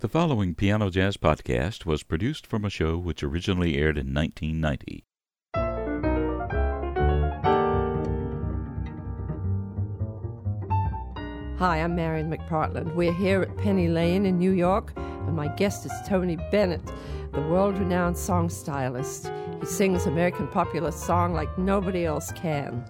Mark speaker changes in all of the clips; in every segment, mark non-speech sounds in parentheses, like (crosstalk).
Speaker 1: The following Piano Jazz podcast was produced from a show which originally aired in 1990.
Speaker 2: Hi, I'm Marian McPartland. We're here at Penny Lane in New York, and my guest is Tony Bennett, the world renowned song stylist. He sings American popular song like nobody else can.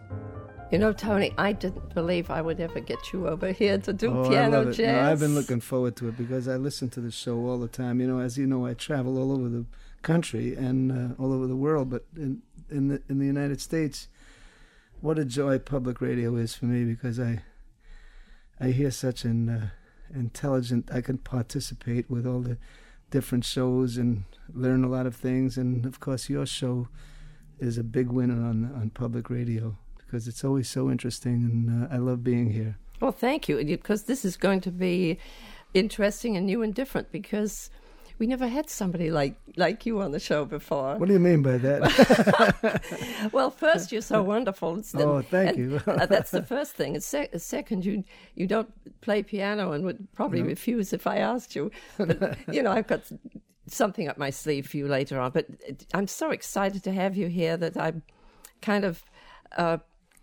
Speaker 2: You know, Tony, I didn't believe I would ever get you over here to do
Speaker 3: oh,
Speaker 2: piano
Speaker 3: I love it.
Speaker 2: jazz.
Speaker 3: No, I've been looking forward to it because I listen to the show all the time. You know, as you know, I travel all over the country and uh, all over the world, but in in the in the United States, what a joy public radio is for me because I I hear such an uh, intelligent. I can participate with all the different shows and learn a lot of things. And of course, your show is a big winner on on public radio because it's always so interesting, and uh, I love being here.
Speaker 2: Well, thank you, because this is going to be interesting and new and different because we never had somebody like like you on the show before.
Speaker 3: What do you mean by that? (laughs)
Speaker 2: well, first, you're so wonderful. It's
Speaker 3: oh, thank you. (laughs)
Speaker 2: that's the first thing. And se- second, you you don't play piano and would probably no. refuse if I asked you. (laughs) But, you know, I've got something up my sleeve for you later on. But I'm so excited to have you here that I'm kind of. Uh,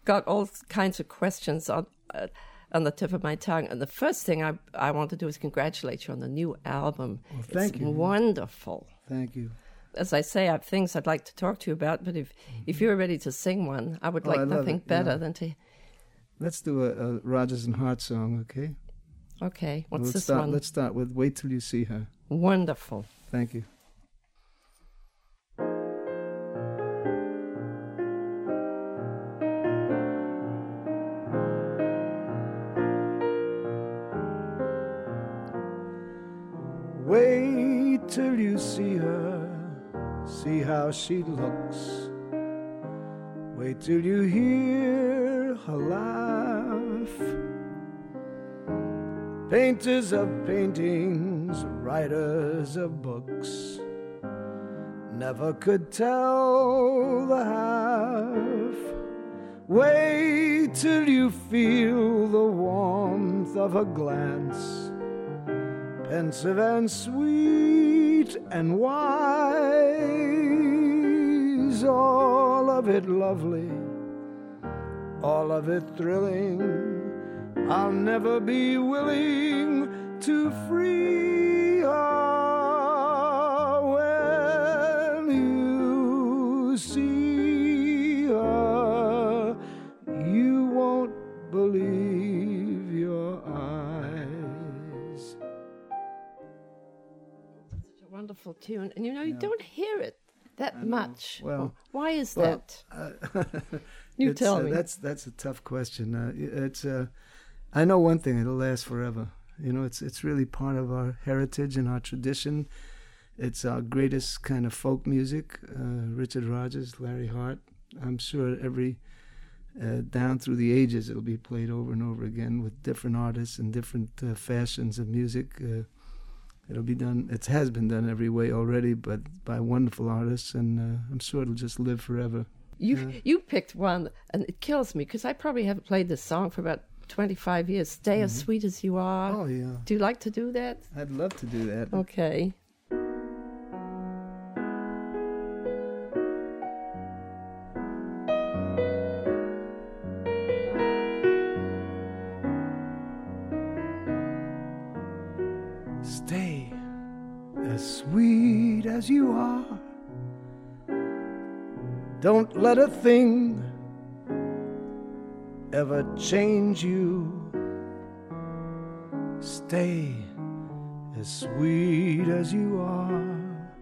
Speaker 2: got all kinds of questions on uh, on the tip of my tongue. And the first thing I I want to do is congratulate you on the new album.
Speaker 3: Well, thank
Speaker 2: it's
Speaker 3: you.
Speaker 2: Wonderful.
Speaker 3: Thank you.
Speaker 2: As I say, I have things I'd like to talk to you about, but if mm-hmm. if you're ready to sing one, I would
Speaker 3: oh,
Speaker 2: like
Speaker 3: I
Speaker 2: nothing
Speaker 3: it,
Speaker 2: better
Speaker 3: yeah.
Speaker 2: than to.
Speaker 3: Let's do a, a Rodgers and Hart song, okay?
Speaker 2: Okay. What's this
Speaker 3: start,
Speaker 2: one?
Speaker 3: Let's start with "Wait Till You See Her."
Speaker 2: Wonderful.
Speaker 3: Thank you. Till you see her, see how she looks. Wait till you hear her laugh. Painters of paintings, writers of books, never could tell the half. Wait till you feel the warmth of her glance pensive and sweet and wise, all of it lovely, all of it thrilling. I'll never be willing to free
Speaker 2: wonderful tune, and you know you
Speaker 3: Yeah.
Speaker 2: don't hear it that much.
Speaker 3: Well,
Speaker 2: why is
Speaker 3: well,
Speaker 2: that?
Speaker 3: uh, (laughs)
Speaker 2: You (laughs) tell
Speaker 3: uh,
Speaker 2: me.
Speaker 3: That's that's a tough question. Uh, it's uh, I know one thing; it'll last forever. You know, it's it's really part of our heritage and our tradition. It's our greatest kind of folk music. Uh, Richard Rodgers, Larry Hart. I'm sure every uh, down through the ages, it'll be played over and over again with different artists and different uh, fashions of music. Uh, it'll be done. It has been done every way already, but by wonderful artists, and uh, I'm sure it'll just live forever.
Speaker 2: You
Speaker 3: Yeah.
Speaker 2: you picked one, and it kills me because I probably haven't played this song for about twenty five years. Stay as sweet as you are.
Speaker 3: Mm-hmm. Oh yeah,
Speaker 2: Do you like to do that?
Speaker 3: I'd love to do that.
Speaker 2: Okay.
Speaker 3: As you are. Don't let a thing ever change you. Stay as sweet as you are.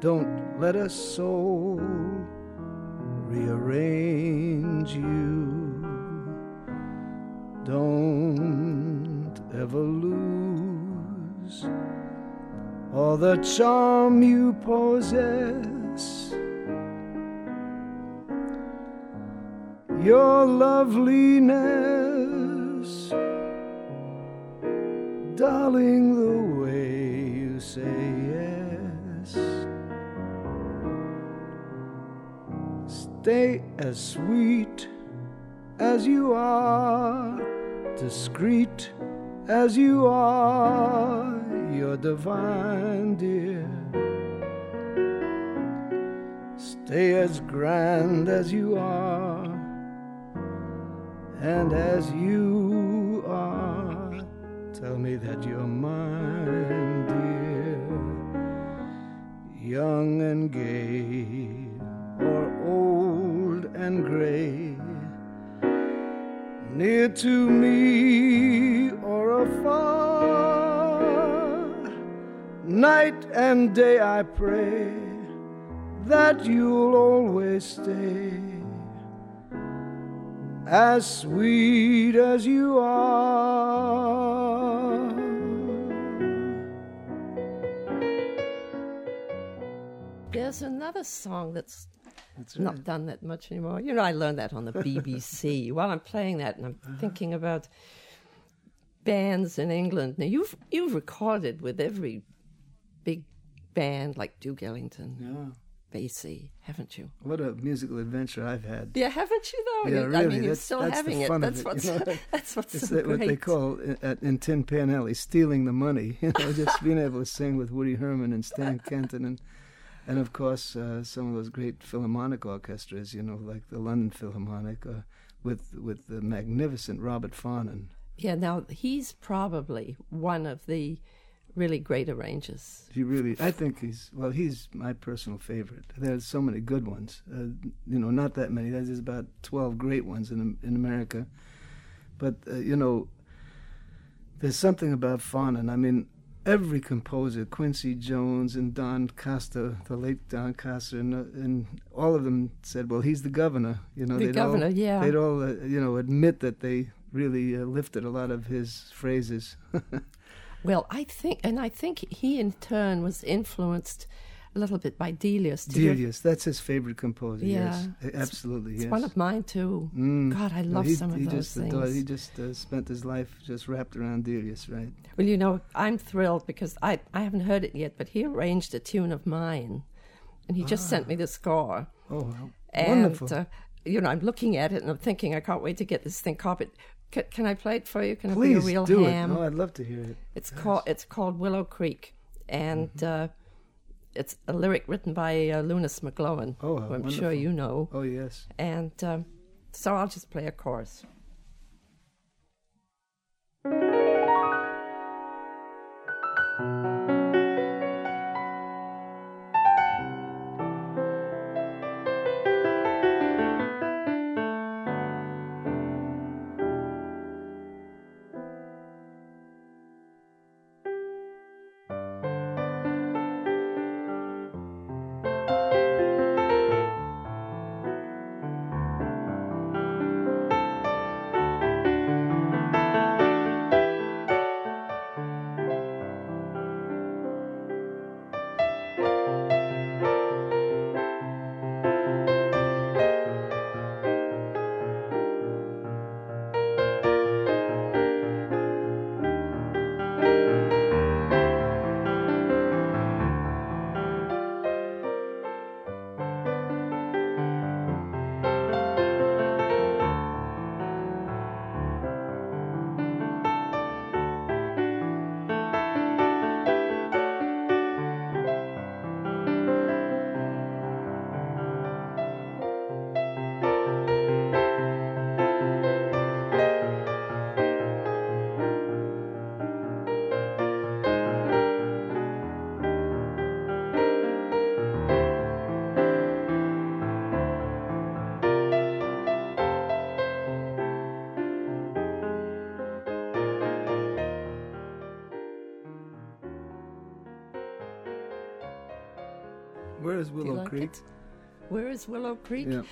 Speaker 3: Don't let a soul rearrange you. Don't ever lose all the charm you possess. Your loveliness, darling, the way you say yes. Stay as sweet as you are, discreet as you are. You're divine, dear. Stay as grand as you are, and as you are. Tell me that you're mine, dear. Young and gay, or old and gray near to me or afar. Night and day I pray that you'll always stay as sweet as you are.
Speaker 2: There's another song that's
Speaker 3: That's
Speaker 2: not done that much anymore. You know, I learned that on the (laughs) BBC while I'm playing that, and I'm
Speaker 3: Uh-huh.
Speaker 2: thinking about bands in England. Now, you've you've recorded with every big band like Duke Ellington,
Speaker 3: Yeah.
Speaker 2: Basie, haven't you?
Speaker 3: What a musical adventure I've had.
Speaker 2: Yeah, haven't you though?
Speaker 3: Yeah,
Speaker 2: You- I mean, you're still having it. That's
Speaker 3: it,
Speaker 2: what's
Speaker 3: you know? (laughs)
Speaker 2: that's what's
Speaker 3: It's
Speaker 2: so
Speaker 3: that- what they call in, at- in Tin Pan Alley stealing the money. (laughs) You know, just being able to sing with Woody Herman and Stan (laughs) Kenton and and of course uh, some of those great philharmonic orchestras. You know, like the London Philharmonic uh, with with the magnificent Robert Farnon.
Speaker 2: Yeah, now he's probably one of the really great arrangers.
Speaker 3: He really, I think he's well. He's my personal favorite. There's so many good ones. Uh, you know, not that many. There's about twelve great ones in in America, but uh, you know, there's something about Farnon. I mean, every composer, Quincy Jones and Don Costa, the late Don Costa, and, uh, and all of them said, "Well, he's the governor." You know,
Speaker 2: The
Speaker 3: they'd
Speaker 2: governor,
Speaker 3: all,
Speaker 2: yeah.
Speaker 3: They'd all, uh, you know, admit that they really uh, lifted a lot of his phrases. (laughs)
Speaker 2: Well, I think, and I think he in turn was influenced a little bit by Delius.
Speaker 3: Delius, that's his favorite composer. yes,
Speaker 2: Yeah.
Speaker 3: A- absolutely.
Speaker 2: It's
Speaker 3: yes.
Speaker 2: one of mine too.
Speaker 3: Mm.
Speaker 2: God, I
Speaker 3: No,
Speaker 2: love
Speaker 3: he,
Speaker 2: some of
Speaker 3: he
Speaker 2: those
Speaker 3: just
Speaker 2: things.
Speaker 3: adored- he just uh, spent his life just wrapped around Delius, right?
Speaker 2: Well, you know, I'm thrilled because I, I haven't heard it yet, but he arranged a tune of mine, and he just sent me the score.
Speaker 3: Oh,
Speaker 2: And,
Speaker 3: wonderful!
Speaker 2: uh, you know, I'm looking at it and I'm thinking, I can't wait to get this thing copied. Can, can I play it for you? Can it
Speaker 3: Please
Speaker 2: be a real
Speaker 3: do
Speaker 2: ham?
Speaker 3: it. Oh, I'd love to hear it.
Speaker 2: It's called it's called Willow Creek, and
Speaker 3: Mm-hmm.
Speaker 2: uh, it's a lyric written by uh, Loonis McGlohon,
Speaker 3: Oh,
Speaker 2: who I'm sure you know.
Speaker 3: Oh, yes.
Speaker 2: And um, so I'll just play a chorus.
Speaker 3: Where is Willow
Speaker 2: like
Speaker 3: Creek?
Speaker 2: it? Where is Willow Creek?
Speaker 3: Yeah.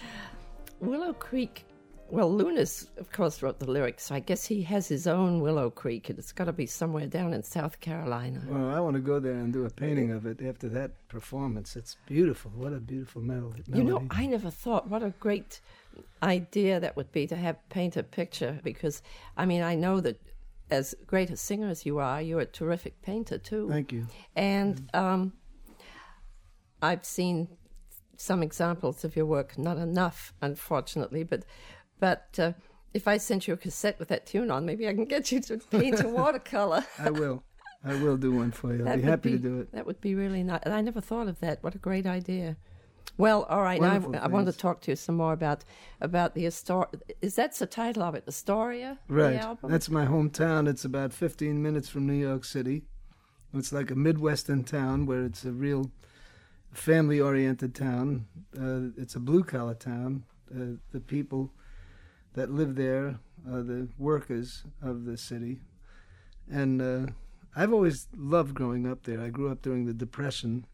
Speaker 2: Willow Creek. Well, Loonis, of course, wrote the lyrics. So I guess he has his own Willow Creek, and it's got to be somewhere down in South Carolina.
Speaker 3: Well, I want to go there and do a painting of it after that performance. It's beautiful. What a beautiful mel- melody.
Speaker 2: You know, I never thought what a great idea that would be to have paint a picture because, I mean, I know that as great a singer as you are, you're a terrific painter too.
Speaker 3: Thank you.
Speaker 2: And um, I've seen some examples of your work, not enough, unfortunately, but but uh, If I sent you a cassette with that tune on, maybe I can get you to (laughs) paint a watercolor.
Speaker 3: I will. I will do one for you. I'll be happy
Speaker 2: be-
Speaker 3: to do it.
Speaker 2: That would be really nice. And I never thought of that. What a great idea. Well, all right. Now I, I want to talk to you some more about about the Astoria. Is that's the title of it? Astoria.
Speaker 3: Right. That's my hometown. It's about 15 minutes from New York City. It's like a Midwestern town where it's a real family oriented town. Uh, it's a blue collar town. Uh, the people that live there are the workers of the city. And uh, I've always loved growing up there. I grew up during the Depression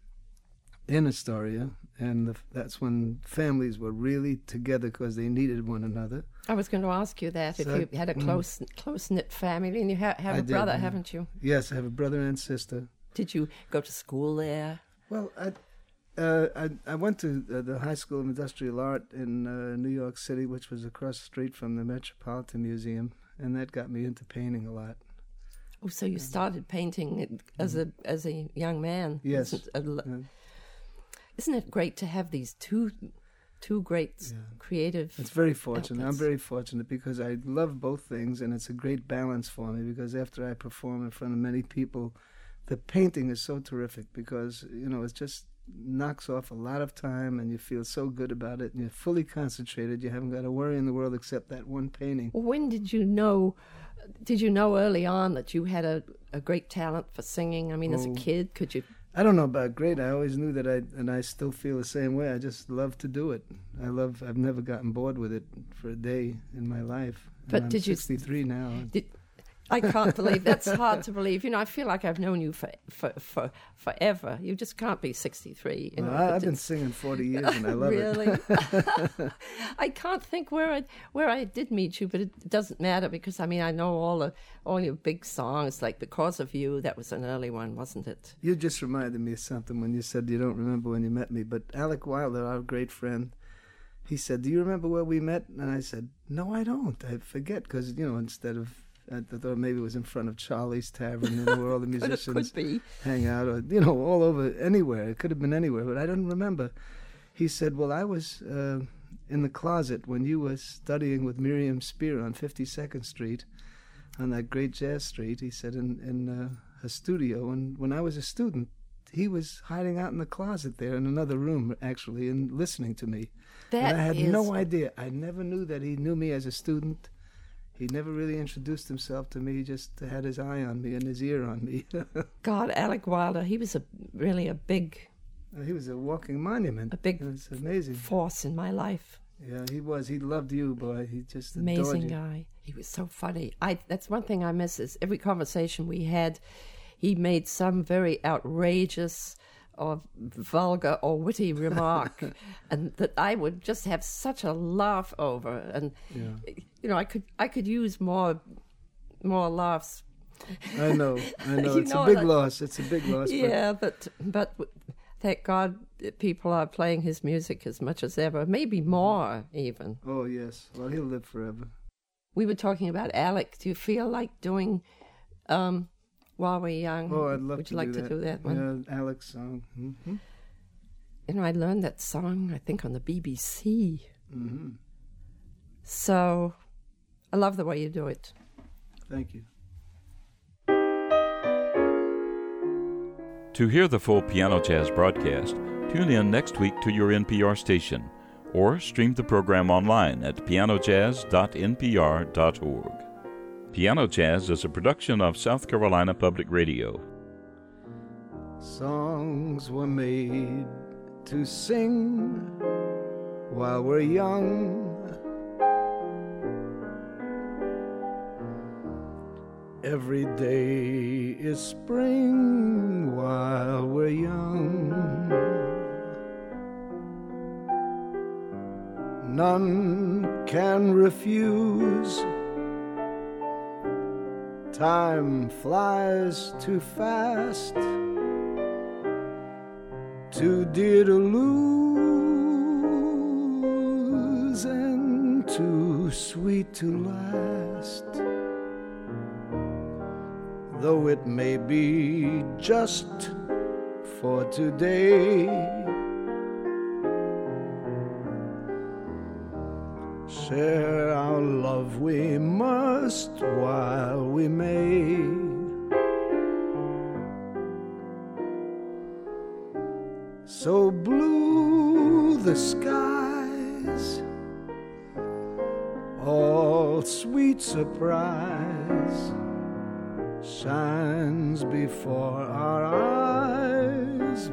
Speaker 3: in Astoria, and the, that's when families were really together because they needed one another.
Speaker 2: I was going to ask you that if
Speaker 3: So-
Speaker 2: you had a
Speaker 3: mm.
Speaker 2: close close knit family, and you ha- have
Speaker 3: I
Speaker 2: a brother,
Speaker 3: yeah.
Speaker 2: haven't you?
Speaker 3: Yes, I have a brother and sister.
Speaker 2: Did you go to school there?
Speaker 3: Well, I, uh, I I went to uh, the High School of Industrial Art in uh, New York City, which was across the street from the Metropolitan Museum, and that got me into painting a lot.
Speaker 2: Oh, so you started painting as a as a young man?
Speaker 3: Mm-hmm. Yes.
Speaker 2: Isn't, a l-
Speaker 3: Yeah.
Speaker 2: isn't it great to have these two two great
Speaker 3: Yeah.
Speaker 2: creative?
Speaker 3: It's very fortunate. I'm very fortunate because I love both things, and it's a great balance for me. Because after I perform in front of many people, the painting is so terrific because you know it's just knocks off a lot of time, and you feel so good about it, and you're fully concentrated. You haven't got a worry in the world except that one painting.
Speaker 2: When did you know? Did you know early on that you had a, a great talent for singing? I mean, as a
Speaker 3: Oh.
Speaker 2: kid, could you?
Speaker 3: I don't know about great. I always knew that I, and I still feel the same way. I just love to do it. I love. I've never gotten bored with it for a day in my life. And
Speaker 2: But
Speaker 3: I'm
Speaker 2: did you-
Speaker 3: 63 now.
Speaker 2: Did, I can't (laughs) believe that's hard to believe. You know, I feel like I've known you for for, for forever. You just can't be sixty three. You know,
Speaker 3: Well, I've been singing 40 years, and I (laughs) love
Speaker 2: really?
Speaker 3: it. (laughs)
Speaker 2: I can't think where I where I did meet you, but it doesn't matter because I mean I know all the all your big songs like "Because of You." That was an early one, wasn't it?
Speaker 3: You just reminded me of something when you said you don't remember when you met me. But Alec Wilder, our great friend, he said, "Do you remember where we met?" And I said, "No, I don't. I forget because you know instead of." I thought maybe it was in front of Charlie's Tavern, you know, where all the (laughs) musicians
Speaker 2: could
Speaker 3: hang out, or you know, all over anywhere. It could have been anywhere, but I don't remember. He said, "Well, I was uh, in the closet when you were studying with Miriam Spear on 52nd Street, on that great jazz street." He said, "in in uh, her studio, and when I was a student, he was hiding out in the closet there in another room, actually, and listening to me.
Speaker 2: That
Speaker 3: and I had
Speaker 2: is-
Speaker 3: no idea. I never knew that he knew me as a student." He never really introduced himself to me. He just had his eye on me and his ear on me. (laughs)
Speaker 2: God, Alec Wilder. He was a really a big uh,
Speaker 3: he was a walking monument.
Speaker 2: A big
Speaker 3: It was amazing.
Speaker 2: force in my life.
Speaker 3: Yeah, he was. He loved you, boy. He just
Speaker 2: Amazing guy. He was so funny. I that's one thing I miss is every conversation we had, he made some very outrageous or vulgar or witty remark, (laughs) and that I would just have such a laugh over. And
Speaker 3: Yeah.
Speaker 2: you know, I could I could use more more laughs.
Speaker 3: I know. I (laughs) know. It's
Speaker 2: know,
Speaker 3: a big
Speaker 2: like-
Speaker 3: loss. It's a big loss.
Speaker 2: Yeah, but but thank God people are playing his music as much as ever, maybe more even.
Speaker 3: Oh yes. Well, he'll live forever.
Speaker 2: We were talking about Alec. Do you feel like doing um, while we're young?
Speaker 3: Oh, I'd love
Speaker 2: Would
Speaker 3: to
Speaker 2: you like
Speaker 3: do
Speaker 2: to do that one?
Speaker 3: Yeah, Alec's song. hmm
Speaker 2: You know, I learned that song I think on the BBC.
Speaker 3: hmm
Speaker 2: So I love the way you do it.
Speaker 3: Thank you.
Speaker 1: To hear the full Piano Jazz broadcast, tune in next week to your NPR station or stream the program online at pianojazz.npr.org. Piano Jazz is a production of South Carolina Public Radio.
Speaker 3: Songs were made to sing while we're young. Every day is spring while we're young. None can refuse. Time flies too fast too dear to lose and too sweet to last. Though it may be just for today, Share our love we must while we may. So blue the skies, all sweet surprise shines before our eyes.